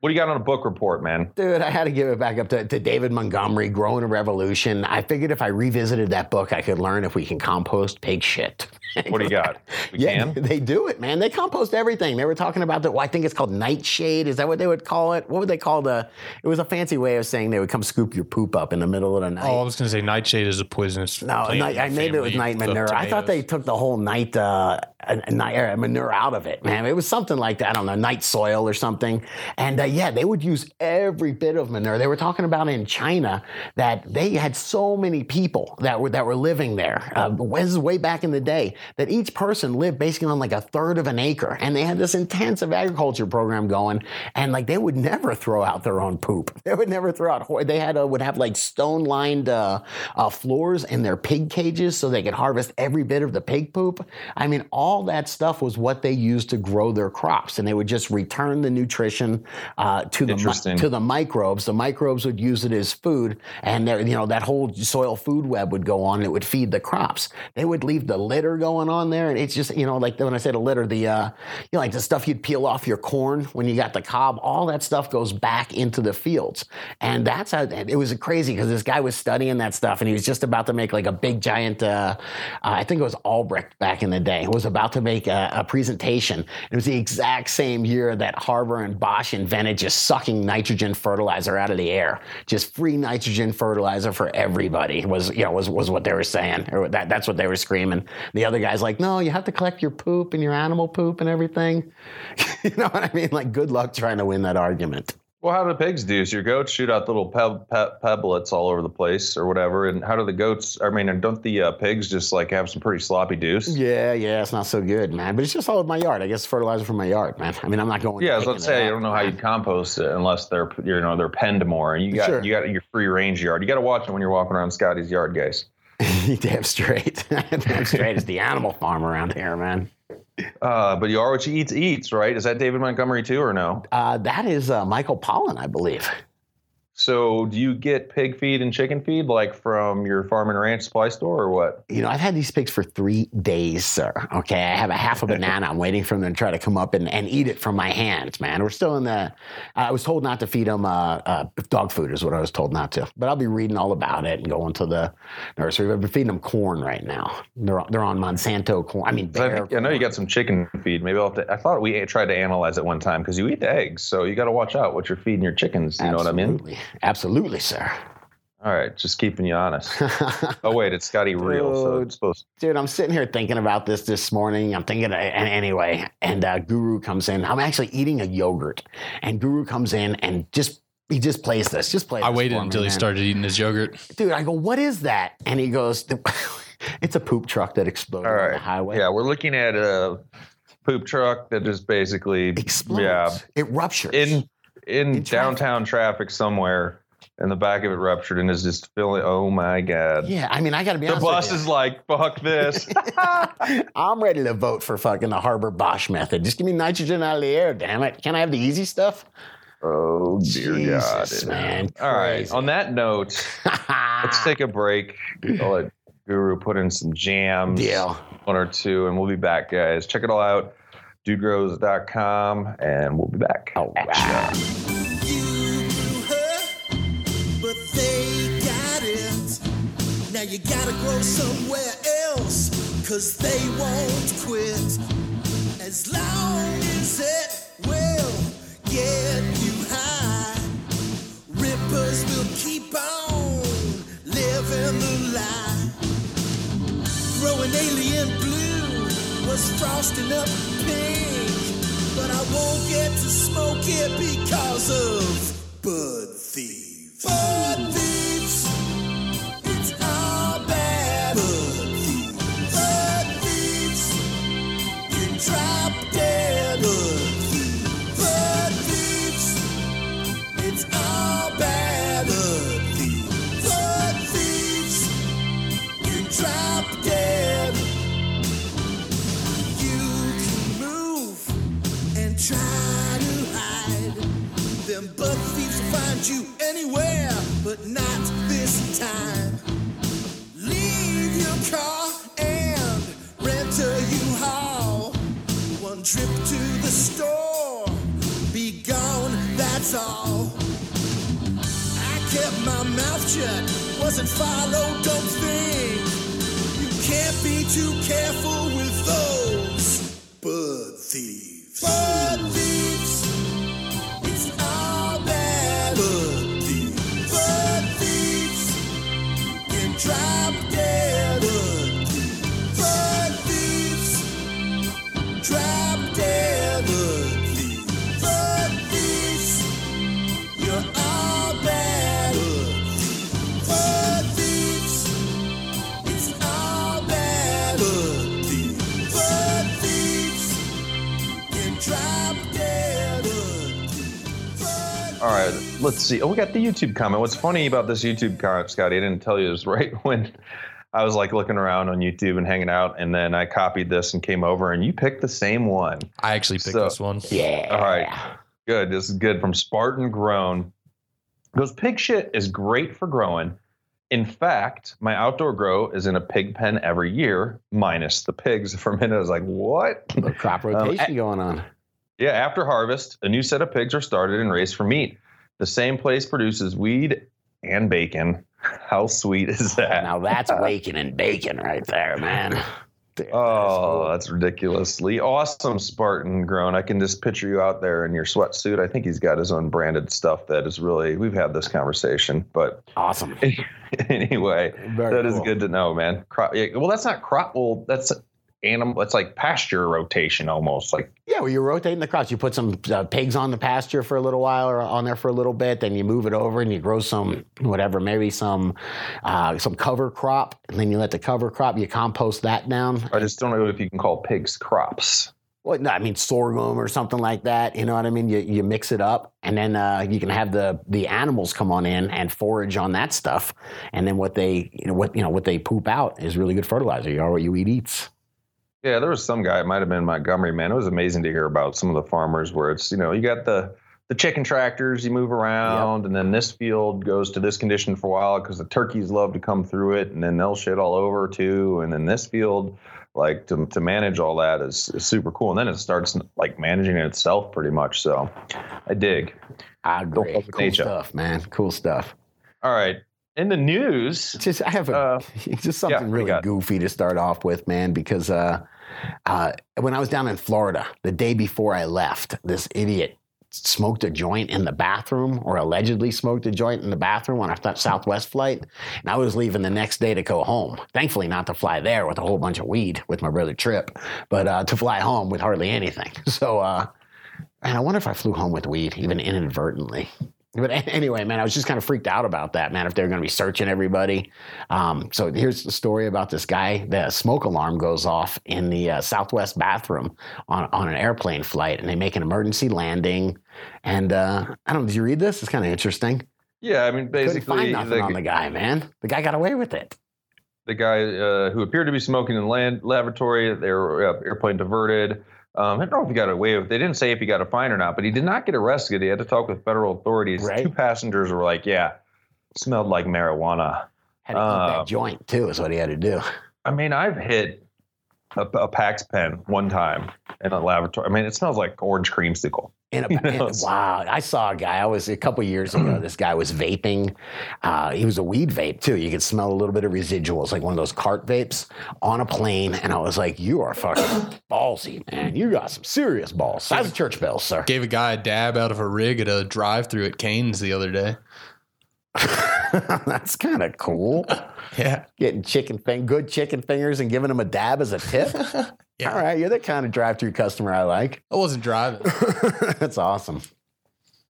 What do you got on a book report, man? Dude, I had to give it back up to, to David Montgomery, Growing a Revolution. I figured if I revisited that book, I could learn if we can compost pig shit. What do you got? We yeah, can. they do it, man. They compost everything. They were talking about the, well, I think it's called nightshade. Is that what they would call it? What would they call the, it was a fancy way of saying they would come scoop your poop up in the middle of the night. Oh, I was going to say nightshade is a poisonous. No, night, I in the maybe it was family night of manure. I thought they took the whole night uh, a, a manure out of it, man. It was something like that. I don't know, night soil or something. And uh, yeah, they would use every bit of manure. They were talking about in China that they had so many people that were that were living there. Uh, this is way back in the day that each person lived basically on like a third of an acre, and they had this intensive agriculture program going. And like they would never throw out their own poop. They would never throw out. They had uh, would have like stone lined uh, uh, floors in their pig cages so they could harvest every bit of the pig poop. I mean, all that stuff was what they used to grow their crops, and they would just return the nutrition uh, to the to the microbes. The microbes would use it as food, and there, you know that whole soil food web would go on. And it would feed the crops. They would leave the litter going on there, and it's just you know like when I said a litter, the uh, you know like the stuff you'd peel off your corn when you got the cob. All that stuff goes back into the fields, and that's how it was crazy because this guy was studying that stuff, and he was just about to make like a big giant. Uh, uh, I think it was Albrecht back in the day. It was about about to make a, a presentation. It was the exact same year that Haber and Bosch invented just sucking nitrogen fertilizer out of the air. Just free nitrogen fertilizer for everybody was, you know, was, was what they were saying. Or that, that's what they were screaming. The other guy's like, no, you have to collect your poop and your animal poop and everything. you know what I mean? Like, good luck trying to win that argument. Well, how do the pigs do? So your goats shoot out little peb- peb- pebblets all over the place or whatever. And how do the goats? I mean, and don't the uh, pigs just like have some pretty sloppy deuce? Yeah, yeah, it's not so good, man. But it's just all in my yard. I guess fertilizer from my yard, man. I mean, I'm not going. To. Yeah, picking say I don't know how you compost it unless they're you know they're penned more. And you got Sure. you got your free range yard. You got to watch it when you're walking around Scotty's yard, guys. Damn straight. Damn straight. It's the animal farm around here, man. Uh, but you are what you eat eats, right? Is that David Montgomery too, or no? Uh, that is uh, Michael Pollan, I believe. So do you get pig feed and chicken feed like from your farm and ranch supply store, or what? You know, I've had these pigs for three days, sir. Okay, I have a half a banana. I'm waiting for them to try to come up and, and eat it from my hands, man. We're still in the. I was told not to feed them uh, uh, dog food, is what I was told not to. But I'll be reading all about it and going to the nursery. I've been feeding them corn right now. They're they're on Monsanto corn. I mean, I, think, I know you got some chicken feed. Maybe I'll. Have to, I thought we tried to analyze it one time because you eat the eggs, so you got to watch out what you're feeding your chickens. You know what I mean? Absolutely. Absolutely, sir. All right, just keeping you honest. oh wait, it's Scotty Real, so Dude. it's supposed. Dude, I'm sitting here thinking about this this morning. I'm thinking, and anyway, and uh, Guru comes in. I'm actually eating a yogurt, and Guru comes in and just he just plays this, just plays. I waited for me, until he man. started eating his yogurt. Dude, I go, what is that? And he goes, it's a poop truck that exploded All on the highway. Yeah, we're looking at a poop truck that just basically Explodes. Yeah, It ruptures. in in, downtown traffic somewhere, and the back of it ruptured and is just filling. Oh my god. yeah, I mean, I got to be The honest. bus is like, fuck this. I'm ready to vote for fucking the Haber Bosch method. Just give me nitrogen out of the air, damn it. Can I have the easy stuff? oh dear Jesus, God. man. All right. On that note, let's take a break. I'll let Guru put in some jams. Deal. One or two, and we'll be back, guys. Check it all out. Dudegrows.com, and we'll be back. All at You grew her, but they got it. Now you gotta grow somewhere else, cause they won't quit. As long as it will get you high, rippers will keep on living the lie. Growing alien blue was frosting up pink. But I won't get to smoke it because of bud thieves. Bud thieves. But not this time. Leave your car and rent a U-Haul. One trip to the store, be gone, that's all. I kept my mouth shut, wasn't followed, don't think. You can't be too careful with those bud thieves. Bud thieves. Let's see. Oh, we got the YouTube comment. What's funny about this YouTube comment, Scotty, I didn't tell you, is right when I was like looking around on YouTube and hanging out, and then I copied this and came over, and you picked the same one. I actually picked So- this one. Yeah. All right. Good. This is good from Spartan Grown. Goes pig shit is great for growing. In fact, my outdoor grow is in a pig pen every year, minus the pigs. For a minute, I was like, what? The crop um, rotation going on. Yeah, after harvest, a new set of pigs are started and raised for meat. The same place produces weed and bacon. How sweet is that? Now that's waking and bacon right there, man. Oh, that's ridiculously awesome, Spartan grown. I can just picture you out there in your sweatsuit. I think he's got his own branded stuff that is really. We've had this conversation, but awesome. anyway, Very that is cool. good to know, man. Crop, yeah, well, that's not crop. Well, that's animal. It's like pasture rotation almost. Like Yeah, well, you're rotating the crops. You put some uh, pigs on the pasture for a little while or on there for a little bit, then you move it over and you grow some whatever, maybe some uh, some cover crop, and then you let the cover crop. You compost that down. I just don't know if you can call pigs crops. Well, no, I mean sorghum or something like that. You know what I mean? You, you mix it up, and then uh, you can have the the animals come on in and forage on that stuff, and then what they you know what you know what they poop out is really good fertilizer. You are what you eat eats. Yeah, there was some guy. It might have been Montgomery. Man, it was amazing to hear about some of the farmers where it's you know you got the the chicken tractors, you move around, and then this field goes to this condition for a while because the turkeys love to come through it, and then they'll shit all over too. And then this field, like to to manage all that is, is super cool. And then it starts like managing it itself pretty much. So I dig. I agree. Cool nature. stuff, man. Cool stuff. All right, in the news, Just I have a, Uh, just something we really goofy to start off with, man. Because uh, uh, when I was down in Florida, the day before I left, this idiot smoked a joint in the bathroom, or allegedly smoked a joint in the bathroom on a Southwest flight, and I was leaving the next day to go home. Thankfully, not to fly there with a whole bunch of weed with my brother Trip, but uh, to fly home with hardly anything. So, uh, and I wonder if I flew home with weed, even inadvertently. But anyway, man, I was just kind of freaked out about that, man. If they're going to be searching everybody, um, so here's the story about this guy. The smoke alarm goes off in the uh, Southwest bathroom on, on an airplane flight, and they make an emergency landing. And uh, I don't. Know, did you read this? It's kind of interesting. yeah, I mean Couldn't basically find nothing the, on the guy, man. The guy got away with it. the guy uh, who appeared to be smoking in the land laboratory, their uh, airplane diverted. Um, I don't know if he got away with. They didn't say if he got a fine or not, but he did not get arrested. He had to talk with federal authorities. Right. Two passengers were like, "Yeah, smelled like marijuana." Had to eat Uh, that joint too. Is what he had to do. I mean, I've hit a, a Pax pen one time in a laboratory. I mean, it smells like orange creamsicle. In a, in- wow, I saw a guy. I was a couple years ago. This guy was vaping. Uh, he was a weed vape too. You could smell a little bit of residuals, like one of those cart vapes, on a plane. And I was like, "You are fucking ballsy, man. You got some serious balls." Size of church bells, sir. Gave a guy a dab out of a rig at a drive-through at Cane's the other day. That's kind of cool. Yeah. Getting chicken fing- good chicken fingers and giving them a dab as a tip. Yeah. All right, you're the kind of drive-through customer I like. I wasn't driving. That's awesome.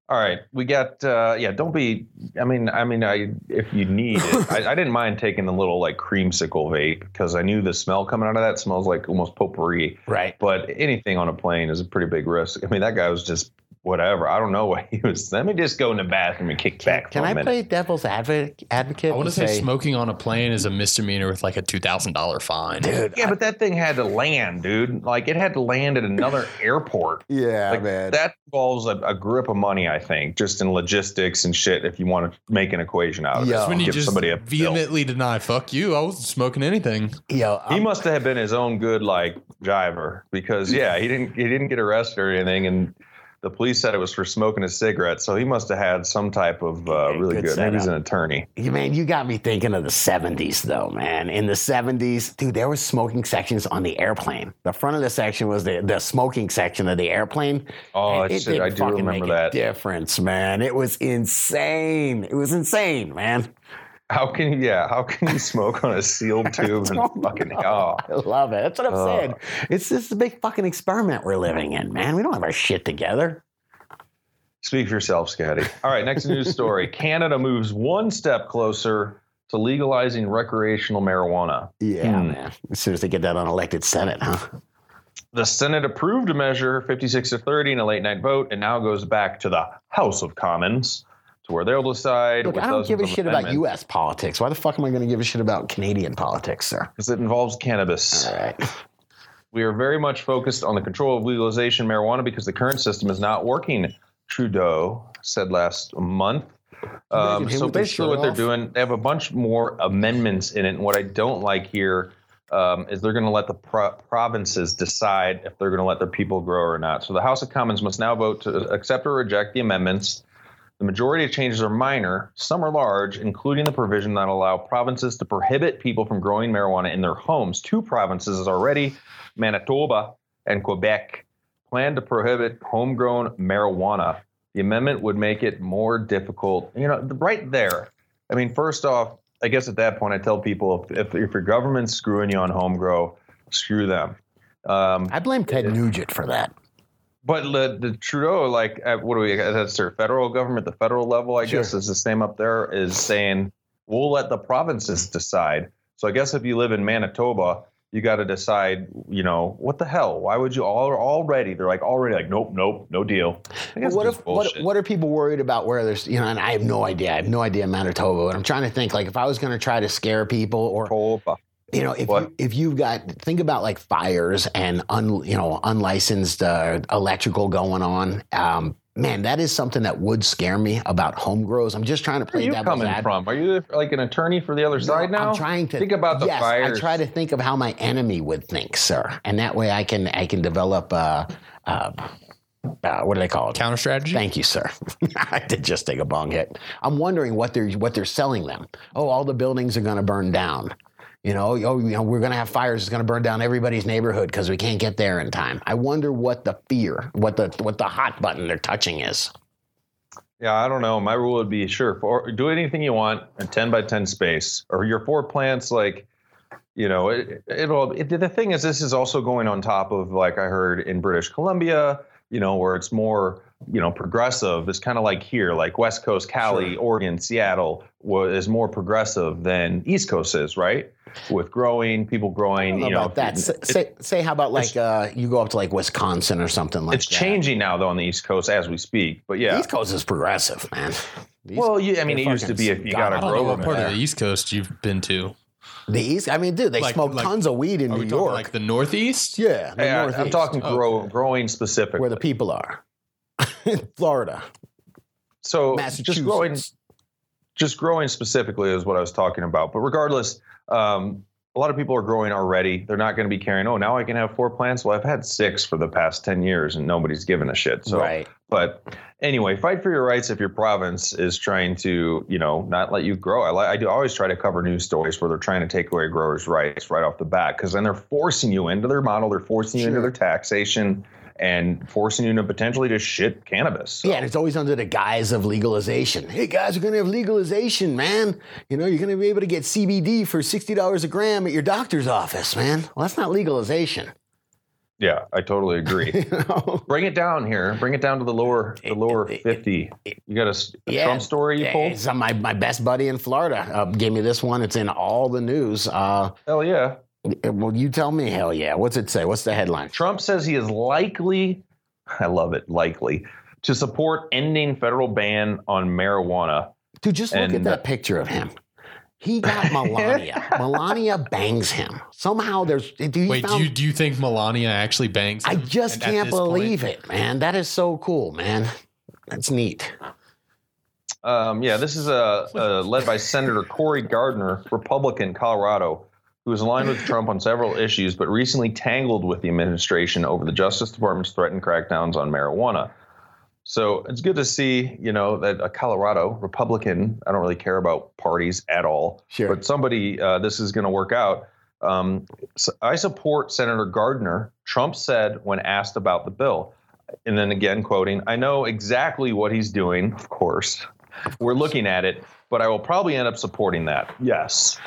All right, we got. Uh, yeah, don't be. I mean, I mean, I if you need it, I, I didn't mind taking the little like creamsicle vape because I knew the smell coming out of that smells like almost potpourri. Right. But anything on a plane is a pretty big risk. I mean, that guy was just whatever. I don't know what he was. Let me just go in the bathroom and kick back. Can for a I minute. play devil's advocate? Advocate. I want to and say smoking on a plane is a misdemeanor with like a two thousand dollar fine. dude. Yeah, but that thing had to land, dude. Like it had to land at another airport. yeah, Like man. that involves a, a grip of money, I think, just in logistics and shit. If you want to make an equation out of Yeah. it, when you give just somebody a bill. vehemently deny. Fuck you! I wasn't smoking anything. Yo, He I'm- must have been his own good like driver because yeah, he didn't he didn't get arrested or anything, and the police said it was for smoking a cigarette. So he must have had some type of uh, really good good. Maybe he's an attorney. You- Man, you got me thinking of the 70s, though, man. In the 70s, dude, there was smoking sections on the airplane. The front of the section was the, the smoking section of the airplane. Oh, And shit, I do remember that. A difference, man. It was insane. It was insane, man. How can you? Yeah, how can you smoke on a sealed tube and fucking? Oh, I love it. That's what I'm Oh. saying. It's just a big fucking experiment we're living in, man. We don't have our shit together. speak for yourself, Scotty. All right, next news story: Canada moves one step closer to legalizing recreational marijuana. Yeah, Hmm. man. As soon as they get that unelected Senate, huh? The Senate approved a measure 56 to 30 in a late night vote and now goes back to the House of Commons to where they'll decide. Look, with I don't give a shit about U.S. politics. Why the fuck am I going to give a shit about Canadian politics, sir? Because it involves cannabis. All right. We are very much focused on the control of legalization of marijuana because the current system is not working, Trudeau said last month. Um, so basically, what they're doing, they have a bunch more amendments in it. And what I don't like here um, is they're going to let the pro- provinces decide if they're going to let their people grow or not. So the House of Commons must now vote to accept or reject the amendments. The majority of changes are minor, some are large, including the provision that allow provinces to prohibit people from growing marijuana in their homes. Two provinces already, Manitoba and Quebec, plan to prohibit homegrown marijuana. The amendment would make it more difficult. You know, right there. I mean, first off, I guess at that point, I tell people if, if, if your government's screwing you on home grow, screw them. Um, I blame Ted Nugent for that. But the, the Trudeau, like, uh, what do we? That's their federal government, the federal level, I Sure. guess, is the same up there. Is saying we'll let the provinces decide. So I guess if you live in Manitoba, you got to decide. You know what the hell? Why would you all already? They're like already like nope, nope, no deal. What if what, what are people worried about where there's you know and I have no idea I have no idea Manitoba but I'm trying to think like if I was going to try to scare people or Manitoba. You know if What? you, if you've got think about like fires and un, you know unlicensed uh, electrical going on um, man that is something that would scare me about home grows I'm just trying to Where are play you devil's coming advocate. from? Are you like an attorney for the other side now? I'm trying to think about the yes, fires. I try to think of how my enemy would think, sir, and that way I can I can develop uh, uh, uh, what do they call it? Counter strategy. Thank you, sir. I did just take a bong hit. I'm wondering what they're what they're selling them. Oh, all the buildings are going to burn down. You know, oh, you know, we're going to have fires. It's going to burn down everybody's neighborhood because we can't get there in time. I wonder what the fear, what the what the hot button they're touching is. Yeah, I don't know. My rule would be sure for, do anything you want in ten by ten space, or your four plants. Like, you know, it, it'll. It, the thing is, this is also going on top of like I heard in British Columbia. You know, where it's more you know progressive. It's kind of like here, like West Coast, Cali, Oregon, Seattle wa- is more progressive than East Coast is, right? With growing people growing. you know, about that. it- Say, say, say how about like uh, you go up to like Wisconsin or something like that. it's that. changing now though on the East Coast as we speak. But yeah, East Coast is progressive, man. East- well, you, I mean, it used to be if you got a don't what part of the East Coast you've been to. the East. I mean, dude, they Like- smoke like- tons of weed in New York. like the Northeast? yeah, the Hey, I- I'm Northeast, talking Oh, grow, okay. growing specifically. where the people are. Florida, so just growing, just growing specifically is what I was talking about. But regardless, um, a lot of people are growing already. They're not going to be carrying. Oh, now I can have four plants. Well, I've had six for the past ten years, and nobody's given a shit. So, right. but anyway, fight for your rights if your province is trying to, you know, not let you grow. I, li- I do always try to cover news stories where they're trying to take away growers' rights right off the bat because then they're forcing you into their model. They're forcing you into their taxation and forcing you to potentially to shit cannabis. So- Yeah, and it's always under the guise of legalization. Hey guys, we're gonna have legalization, man. You know, you're gonna be able to get CBD for sixty dollars a gram at your doctor's office, man. Well, that's not legalization. Yeah, I totally agree. You know? Bring it down here. Bring it down to the lower, the lower fifty. You got a Yeah, Trump story you pulled? It's, uh, my my best buddy in Florida uh, gave me this one. It's in all the news. Uh, Hell yeah! Well, you tell me. Hell yeah. What's it say? What's the headline? Trump says he is likely, I love it, likely to support ending federal ban on marijuana. Dude, just look at that picture of him. He got Melania. Melania bangs him. Somehow there's. Do you Wait, found, do you do you think Melania actually bangs? I just can't this point- believe it, man. That is so cool, man. That's neat. Um, yeah, this is uh, uh, led by Senator Cory Gardner, Republican, Colorado, who is aligned with Trump on several issues, but recently tangled with the administration over the Justice Department's threatened crackdowns on marijuana. So it's good to see, you know, that a Colorado Republican, I don't really care about parties at all, Sure. but somebody, uh, this is going to work out. Um, so I support Senator Gardner. Trump said when asked about the bill, and then again quoting, I know exactly what he's doing, of course. We're looking at it, but I will probably end up supporting that. Yes.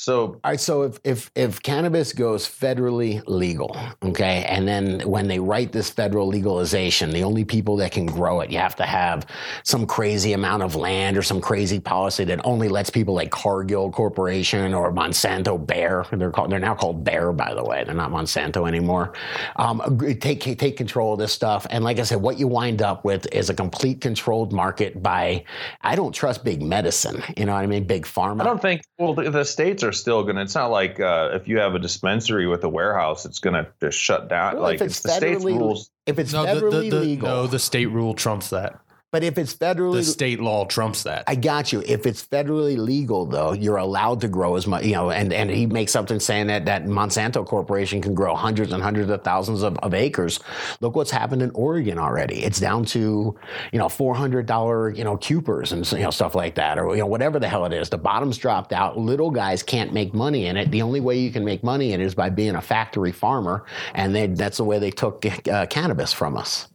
So All right, so if if if cannabis goes federally legal, okay, and then when they write this federal legalization, the only people that can grow it, you have to have some crazy amount of land or some crazy policy that only lets people like Cargill Corporation or Monsanto Bayer. they're called they're now called Bayer, by the way, they're not Monsanto anymore. Um, take take control of this stuff, and like I said, what you wind up with is a complete controlled market by I don't trust big medicine, you know what I mean, big pharma. I don't think, well, the, the states are still going to, it's not like uh, if you have a dispensary with a warehouse, it's going to just shut down. Well, like if it's it's the state's rules. if it's No, the, federally the, the, legal, no, the state rule trumps that. But if it's federally The state law trumps that. I got you. If it's federally legal, though, you're allowed to grow as much, you know, and, and he makes something saying that that Monsanto Corporation can grow hundreds and hundreds of thousands of, of acres. Look what's happened in Oregon already. It's down to, you know, $400, you know, cupers and, you know, stuff like that, or, you know, whatever the hell it is. The bottom's dropped out. Little guys can't make money in it. The only way you can make money in it is by being a factory farmer. And they, that's the way they took uh, cannabis from us.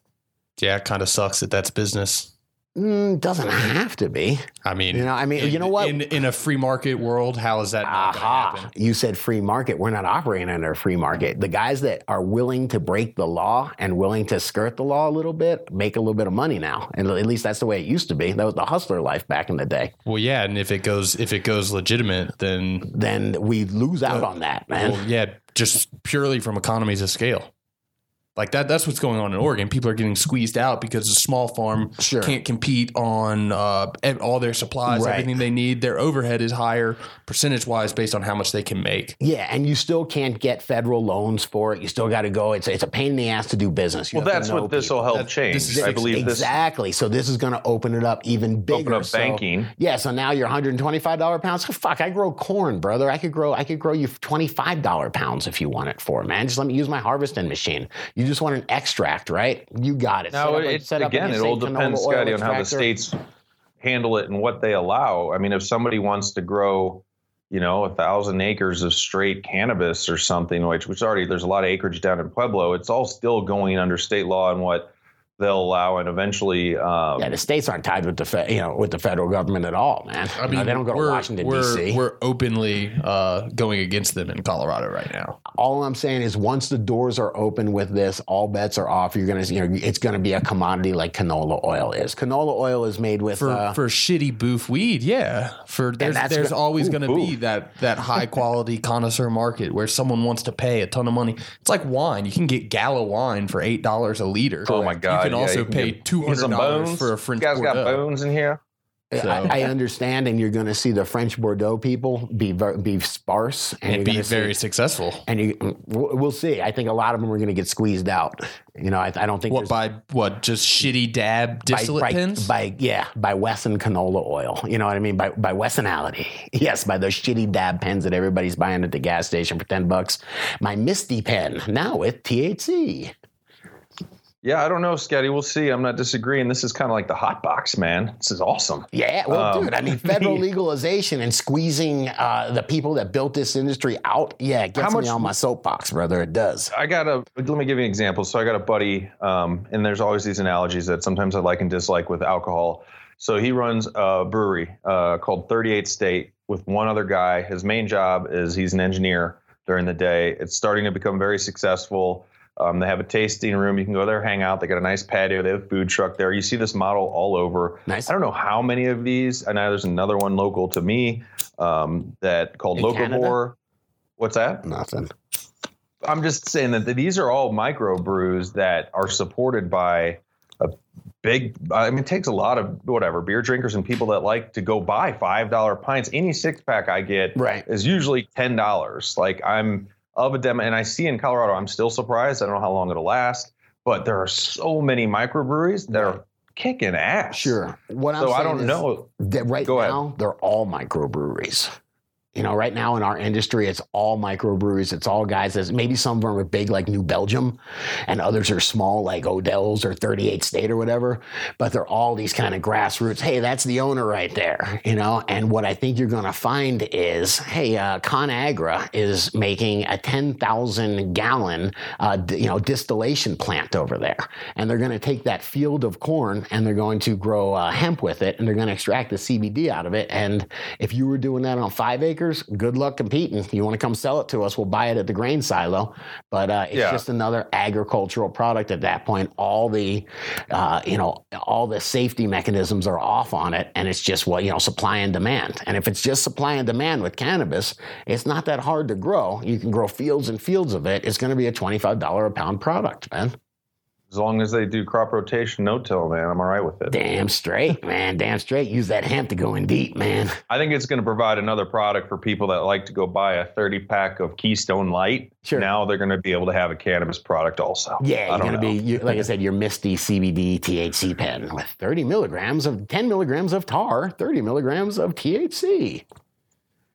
Yeah, it kind of sucks that that's business. Mm, doesn't have to be. I mean, You know, I mean, in, you know what? In, in a free market world, how is that not Aha. happen? You said free market. We're not operating under a free market. The guys that are willing to break the law and willing to skirt the law a little bit make a little bit of money now. And at least that's the way it used to be. That was the hustler life back in the day. Well, yeah, and if it goes if it goes legitimate, then Then we lose out on that, man. well, yeah, just purely from economies of scale. Like that that's what's going on in Oregon. People are getting squeezed out because a small farm Sure. can't compete on uh, all their supplies, Right. everything they need. Their overhead is higher percentage wise based on how much they can make. yeah, and you still can't get federal loans for it. You still got to go. It's it's a pain in the ass to do business. You Well, that's what this will help That- change. this is I believe this exactly. So this is going to open it up even bigger. open up So- banking. Yeah, so now you're 125 dollar pounds. Fuck, I grow corn, brother. I could grow. I could grow you 25 dollar pounds if you want it for, man. Just let me use my harvesting machine. You just want an extract, right? You got it. Up it, set up an again, it all depends, Scotty, on how the states handle it and what they allow. I mean, if somebody wants to grow, you know, a thousand acres of straight cannabis or something, which which already there's a lot of acreage down in Pueblo, it's all still going under state law and what they'll allow, and eventually, um, Yeah, the states aren't tied with the fe- you know with the federal government at all, man. I mean, know, they don't go to Washington D.C. We're openly uh, going against them in Colorado right now. all I'm saying is once the doors are open with this, all bets are off. You're gonna, you know, it's gonna be a commodity like canola oil is. Canola oil is made with for uh, for shitty boof weed, yeah. For there's that's there's go- always Ooh, going to be that that high quality connoisseur market where someone wants to pay a ton of money. It's like wine. You can get Gallo wine for eight dollars a liter. oh my god, You yeah, also you pay two hundred two get hundred some dollars for a French You guys got Bordeaux. bones in here. So- I, I understand, and you're going to see the French Bordeaux people be ver- be sparse and, and be gonna see- very successful. and you, we'll we'll see. I think a lot of them are going to get squeezed out. You know, I, I don't think What by what? Just shitty dab distillate by, pins? by yeah by Wesson canola oil. You know what I mean by by Wessonality. Yes, by those shitty dab pens that everybody's buying at the gas station for ten bucks. My Misty pen now with THC. Yeah, I don't know, Scotty. We'll see. I'm not disagreeing. This is kind of like the hot box, man. This is awesome. Yeah, well, Um, dude, I mean, federal legalization and squeezing uh, the people that built this industry out. Yeah, it gets How me on my soapbox, brother. It does. I got a. Let me give you an example. So I got a buddy, um, and there's always these analogies that sometimes I like and dislike with alcohol. So he runs a brewery uh, called 38 State with one other guy. His main job is he's an engineer during the day. It's starting to become very successful. Um, they have a tasting room. You can go there, hang out. They got a nice patio. They have a food truck there. You see this model all over. Nice. I don't know how many of these. I know there's another one local to me um, that called In Canada? What's that? Nothing. I'm just saying that these are all micro brews that are supported by a big. I mean, it takes a lot of whatever beer drinkers and people that like to go buy five dollar pints. Any six pack I get Right. is usually ten dollars. Like I'm of a demo, and I see in Colorado. I'm still surprised. I don't know how long it'll last, but there are so many microbreweries that are kicking ass. Sure. What I'm So I don't know. that right Go ahead. now they're all microbreweries. You know, right now in our industry, it's all microbreweries. It's all guys that maybe some of them are big like New Belgium, and others are small like Odell's or 38 State or whatever. But they're all these kind of grassroots. Hey, that's the owner right there. You know, and what I think you're going to find is, hey, uh, ConAgra is making a 10,000 gallon, uh, d- you know, distillation plant over there, and they're going to take that field of corn and they're going to grow uh, hemp with it, and they're going to extract the CBD out of it. And if you were doing that on five acres, good luck competing. You want to come sell it to us, we'll buy it at the grain silo. But uh, it's Yeah. just another agricultural product at that point. All the, uh, you know, all the safety mechanisms are off on it, and it's just what you know, supply and demand. And if it's just supply and demand with cannabis, it's not that hard to grow. You can grow fields and fields of it. It's going to be a twenty-five dollar a pound product, man. As long as they do crop rotation, no till, man, I'm all right with it. Damn straight, man. Damn straight. Use that hemp to go in deep, man. I think it's going to provide another product for people that like to go buy a 30 pack of Keystone Light. Sure. Now they're going to be able to have a cannabis product also. Yeah, you're gonna be you, like I said, your Misty CBD THC pen with 30 milligrams of 10 milligrams of tar, 30 milligrams of THC.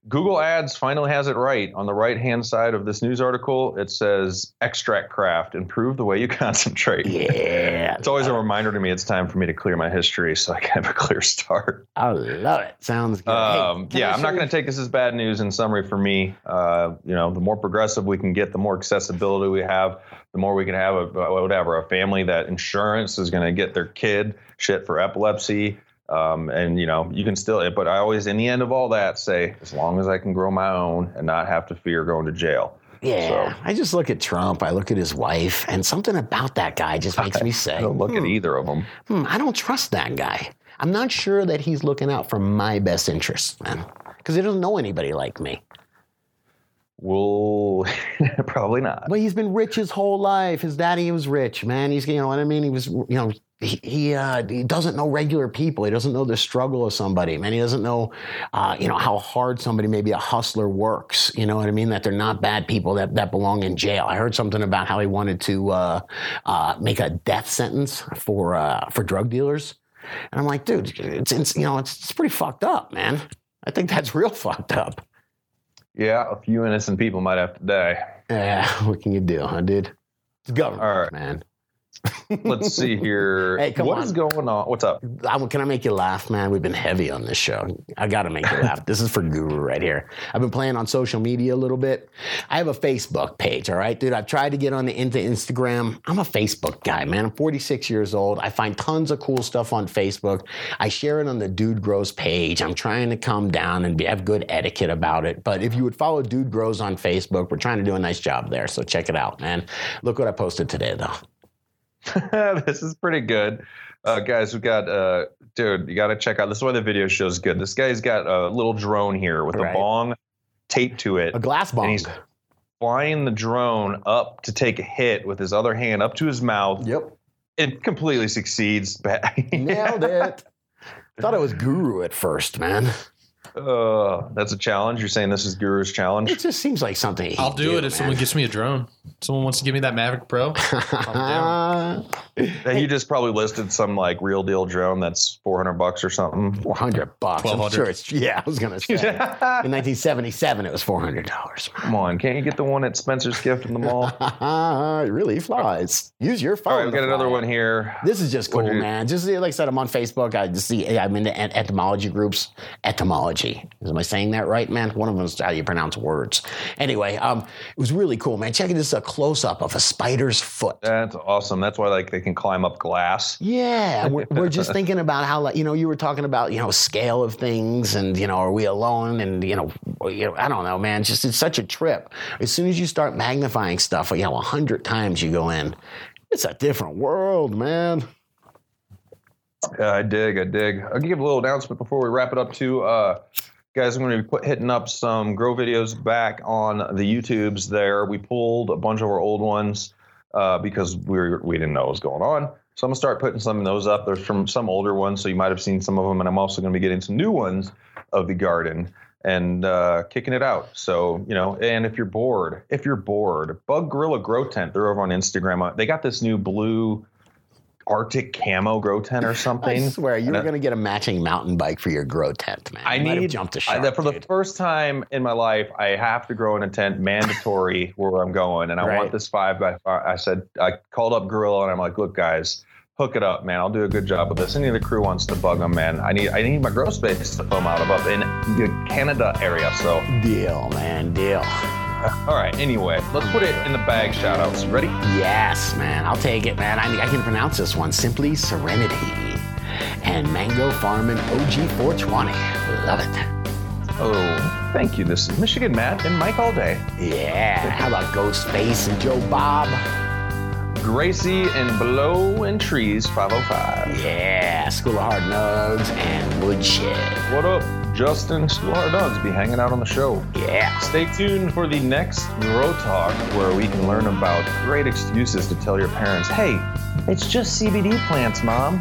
Google Ads finally has it right. On the right hand side of this news article, it says extract craft, improve the way you concentrate. Yeah, It's always a reminder to me it's time for me to clear my history so I can have a clear start. I love it. Sounds good. Um, I yeah, I'm not going to take this as bad news. In summary, for me, uh, you know, the more progressive we can get, the more accessibility we have, the more we can have a whatever a family that insurance is going to get their kid shit for epilepsy. Um, and you know, you can still, but I always, in the end of all that, say as long as I can grow my own and not have to fear going to jail. Yeah, I just look at Trump. I look at his wife, and something about that guy just makes me say, I don't look at either of them. hmm, I don't trust that guy. I'm not sure that he's looking out for my best interests, man, because he doesn't know anybody like me. Well, probably not. Well, he's been rich his whole life. His daddy was rich, man. He's, you know what I mean? He was, you know, he he, uh, he doesn't know regular people. He doesn't know the struggle of somebody, man. He doesn't know, uh, you know, how hard somebody, maybe a hustler, works. You know what I mean? That they're not bad people that, that belong in jail. I heard something about how he wanted to uh, uh, make a death sentence for uh, for drug dealers, and I'm like, dude, it's, it's you know, it's, it's pretty fucked up, man. I think that's real fucked up. Yeah, a few innocent people might have to die. Yeah, what can you do, huh, dude? It's government, All right. man. Let's see here. Hey, come What on. is going on? What's up? I, can I make you laugh, man? We've been heavy on this show. I got to make you laugh. This is for Guru right here. I've been playing on social media a little bit. I have a Facebook page, all right, dude. I've tried to get on the into Instagram. I'm a Facebook guy, man. I'm 46 years old. I find tons of cool stuff on Facebook. I share it on the Dude Grows page. I'm trying to come down and be, have good etiquette about it. But if you would follow Dude Grows on Facebook, we're trying to do a nice job there. So check it out, man. Look what I posted today, though. this is pretty good. Uh, guys, we got, uh, dude, you got to check out. This is why the video show's good. This guy's got a little drone here with Right. a bong taped to it, A glass bong. he's flying the drone up to take a hit with his other hand up to his mouth. Yep. It completely succeeds. Nailed it. Thought it was Guru at first, man. Uh, that's a challenge. You're saying this is Guru's challenge? It just seems like something. I'll do, it if man. someone gets me a drone. Someone wants to give me that Mavic Pro. I'm That you just probably listed some like real deal drone that's 400 bucks or something. Four hundred bucks. I'm 1200. sure it's yeah. I was gonna say. In 1977, it was four hundred dollars. Come on, can't you get the one at Spencer's Gift in the mall? it really flies. Use your phone. All right, we to got another fly. one here. This is just cool, you- man. Just like I said, I'm on Facebook. I just see I'm into et- etymology groups. Etymology. Am I saying that right, man? One of them is how you pronounce words. Anyway, um, it was really cool, man. Checking this a close up of a spider's foot. That's awesome. That's why like they can climb up glass. Yeah, we're, we're just thinking about how, like, you know, you were talking about, you know, scale of things, and you know, are we alone? And you know, you know, I don't know, man. Just it's such a trip. As soon as you start magnifying stuff, you know, a hundred times you go in, it's a different world, man. Yeah, I dig. I dig. I'll give a little announcement before we wrap it up too. Uh, guys, I'm going to be hitting up some grow videos back on the YouTubes. There, we pulled a bunch of our old ones uh, because we were, we didn't know what was going on. So I'm gonna start putting some of those up. There's from some older ones, so you might have seen some of them, and I'm also going to be getting some new ones of the garden and uh, kicking it out. So you know, and if you're bored, if you're bored, Bug Gorilla Grow Tent, they're over on Instagram. Uh, They got this new blue Arctic camo grow tent or something. I swear, you And were going to get a matching mountain bike for your grow tent, man. I You need jumped the I, shark. that for the first time in my life, I have to grow in a tent, mandatory where I'm going, and I Right. want this five by five. I said I called up Gorilla, and I'm like, look, guys, hook it up, man. I'll do a good job with this. Any of the crew wants to bug them, man. I need I need my grow space to film out of up in the Canada area. So, deal, man, deal. All right. Anyway, let's put it in the bag. Shout outs. Ready? Yes, man. I'll take it, man. I, I can pronounce this one. Simply Serenity. And Mango Farming OG 420. Love it. Oh, thank you. This is Michigan Matt and Mike all day. Yeah. How about Ghostface and Joe Bob? Gracie and Blow and Trees 505. Yeah. School of Hard Nugs and Woodshed. What up, Justin Still Hard Dogs be hanging out on the show. Yeah. Stay tuned for the next Grow Talk, where we can learn about great excuses to tell your parents, hey, it's just CBD plants, mom.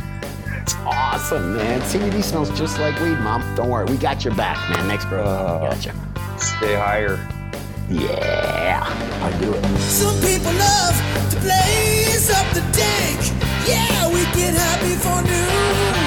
It's awesome, man. CBD smells just like weed, Mom. Don't worry, we got your back, man. Next bro, Uh, we got you. Stay higher. Yeah, I do it. Some people love to blaze up the dank. Yeah, we get happy for noon.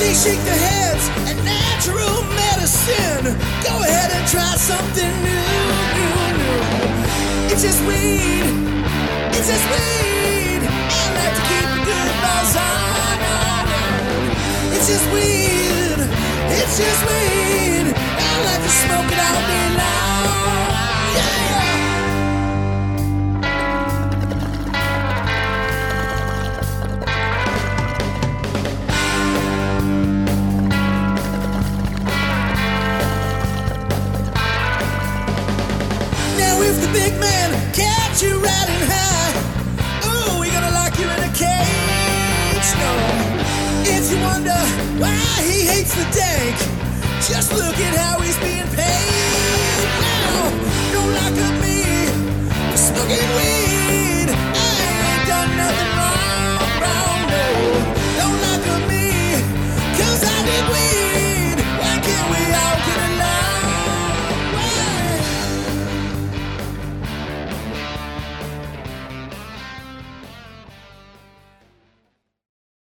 They shake their heads at natural medicine. Go ahead and try something new, new, new. It's just weed. It's just weed. I like to keep a good buzz on, on, on. It's just weed. It's just weed. I like to smoke it all day long. Yeah. Hates the dank, just look at how he's being paid. Now, don't lock up me for smoking weed. I ain't done nothing wrong, wrong, no.